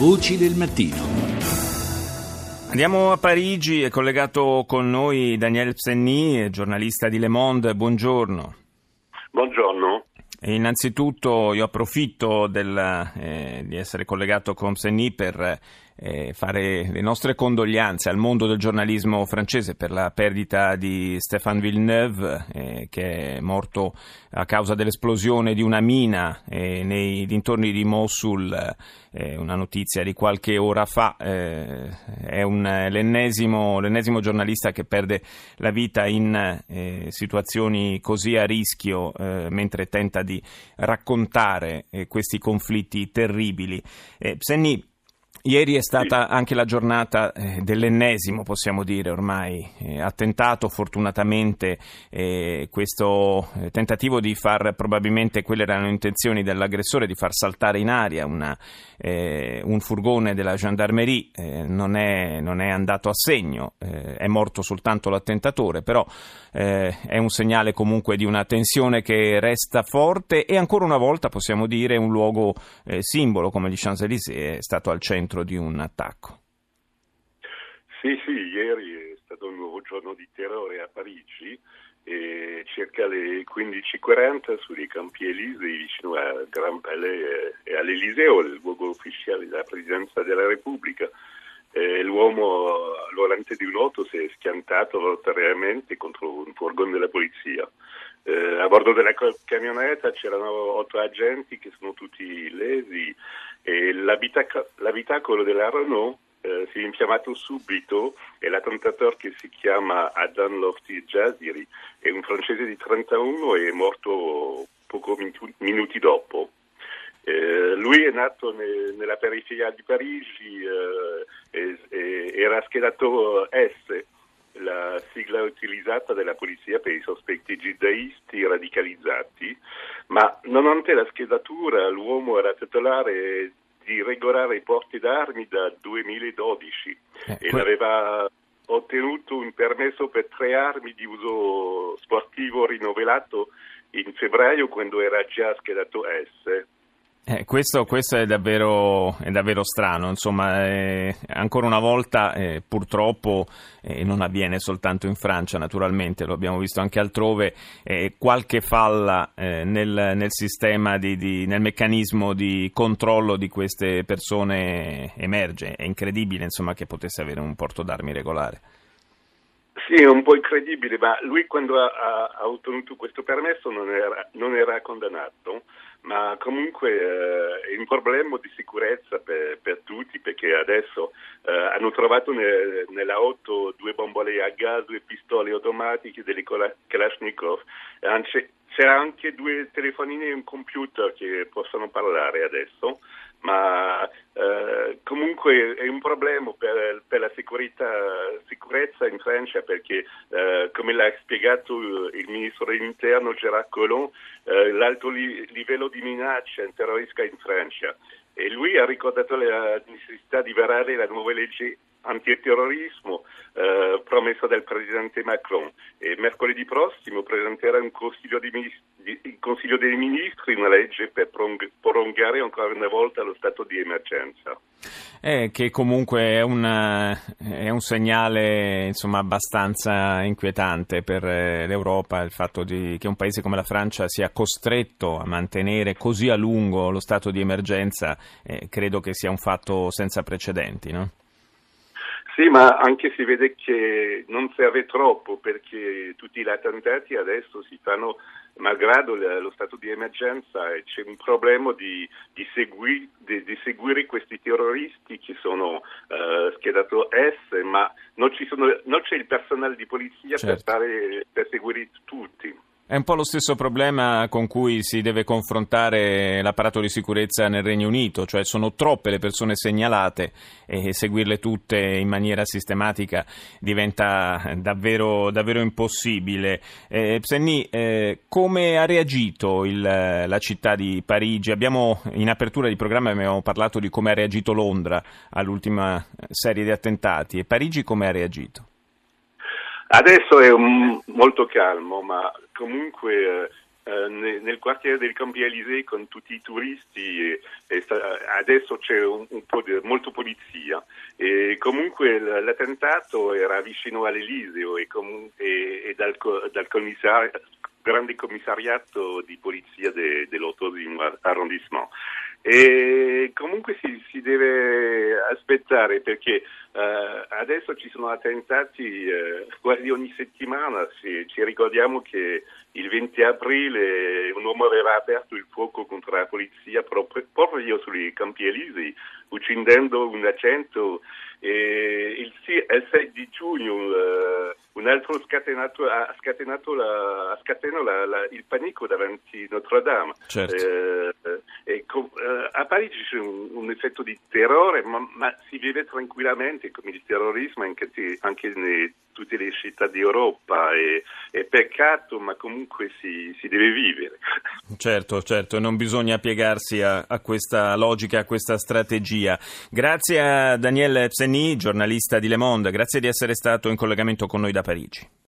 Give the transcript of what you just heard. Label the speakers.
Speaker 1: Voci del mattino.
Speaker 2: Andiamo a Parigi, è collegato con noi Daniel Psenny, giornalista di Le Monde, buongiorno.
Speaker 3: Buongiorno.
Speaker 2: E innanzitutto io approfitto del, eh, di essere collegato con Psenny per eh, fare le nostre condoglianze al mondo del giornalismo francese per la perdita di Stéphane Villeneuve, eh, che è morto a causa dell'esplosione di una mina eh, nei dintorni di Mosul, eh, una notizia di qualche ora fa. Eh, è un, l'ennesimo, l'ennesimo, giornalista che perde la vita in eh, situazioni così a rischio mentre tenta di raccontare questi conflitti terribili. Psenni, Ieri è stata anche la giornata eh, dell'ennesimo, possiamo dire ormai, eh, attentato. Fortunatamente eh, questo eh, tentativo di far, probabilmente quelle erano le intenzioni dell'aggressore, di far saltare in aria una, eh, un furgone della gendarmerie, eh, non è, non, è, andato a segno, è morto soltanto l'attentatore, però è un segnale comunque di una tensione che resta forte e ancora una volta possiamo dire un luogo simbolo come gli Champs-Élysées è stato al centro centro di un attacco.
Speaker 3: Sì, sì, ieri è stato un nuovo giorno di terrore a Parigi e circa le 15.40 sui campi Elysei vicino a Grand Palais e all'Eliseo, il luogo ufficiale della Presidenza della Repubblica. Eh, l'uomo all'orante di un'auto si è schiantato volontariamente contro un furgone della polizia. Eh, a bordo della camionetta c'erano otto agenti che sono tutti lesi l'abitac- l'abitacolo della eh, si è infiammato subito e l'attentatore che si chiama Adam Lofty Jaziri è un francese di 31 e è morto poco minuti dopo. Eh, lui è nato ne, nella periferia di Parigi, eh, e, e era schedato S la sigla utilizzata dalla polizia per i sospetti jihadisti radicalizzati, ma nonostante la schedatura l'uomo era titolare di regolare i porti d'armi da 2012 eh, e que- aveva ottenuto un permesso per tre armi di uso sportivo rinnovato in febbraio quando era già schedato S.
Speaker 2: Eh, questo, questo è, davvero, è, davvero, strano, insomma, eh, ancora una volta eh, purtroppo eh, non avviene soltanto in Francia, naturalmente, lo abbiamo visto anche altrove, eh, qualche falla eh, nel, nel, sistema, di, di, nel meccanismo di controllo di queste persone emerge, è incredibile insomma, che potesse avere un porto d'armi regolare.
Speaker 3: Sì, è un po' incredibile, ma lui quando ha, ha ottenuto questo permesso non era, non era condannato ma comunque eh, è un problema di sicurezza per, per tutti perché adesso eh, hanno trovato ne, nell'auto due bombole a gas, due pistole automatiche delle Kalashnikov, c'era anche due telefonini e un computer che possono parlare adesso ma comunque è un problema per, per la sicurezza in Francia perché, eh, come l'ha spiegato il ministro dell'interno Gérard Collomb, eh, l'alto li, livello di minaccia terroristica in Francia. E lui ha ricordato la necessità di varare la nuova legge antiterrorismo eh, promessa dal presidente Macron e mercoledì prossimo presenterà un consiglio, di, di, consiglio dei ministri una legge per prolungare ancora una volta lo stato di emergenza.
Speaker 2: Eh, che comunque è un, è un segnale insomma, abbastanza inquietante per eh, l'Europa il fatto di, che un paese come la Francia sia costretto a mantenere così a lungo lo stato di emergenza, eh, credo che sia un fatto senza precedenti. No?
Speaker 3: Sì, ma anche si vede che non serve troppo perché tutti gli attentati adesso si fanno malgrado lo stato di emergenza e c'è un problema di, di, segui, di, di seguire questi terroristi che sono uh, schedato S, ma non, sono, non, c'è il personale di polizia certo. per, fare, per seguire tutti.
Speaker 2: È un po' lo stesso problema con cui si deve confrontare l'apparato di sicurezza nel Regno Unito, cioè sono troppe le persone segnalate e seguirle tutte in maniera sistematica diventa davvero, davvero impossibile. Eh, Psenni, eh, come ha reagito il, la città di Parigi? Abbiamo, in apertura di programma abbiamo parlato di come ha reagito Londra all'ultima serie di attentati e Parigi come ha reagito?
Speaker 3: Adesso è un, molto calmo, ma comunque eh, nel quartiere del Campi Elysée con tutti i turisti adesso c'è un, un po' di, molto polizia e comunque l'attentato era vicino all'Eliseo e, com, e, e dal, dal commissario, grande commissariato di polizia de, dell'ottesimo arrondissement. E comunque si, si deve aspettare perché uh, adesso ci sono attentati uh, quasi ogni settimana. Si, ci ricordiamo che il 20 aprile un uomo aveva aperto il fuoco contro la polizia proprio, proprio sui Campi Elisi, uccidendo un accento. E il, il 6 di giugno uh, un altro scatenato, ha scatenato, la, ha scatenato la, la, il panico davanti a Notre Dame.
Speaker 2: Certo.
Speaker 3: Eh, e, eh, a Parigi c'è un, un, effetto di terrore, ma, ma, si vive tranquillamente come il terrorismo anche, anche in tutte le città d'Europa. È, è peccato, ma comunque si, si, deve vivere.
Speaker 2: Certo, certo, non bisogna piegarsi a, a, questa logica, a questa strategia. Grazie a Daniele Pseni, giornalista di Le Monde, grazie di essere stato in collegamento con noi da Parigi.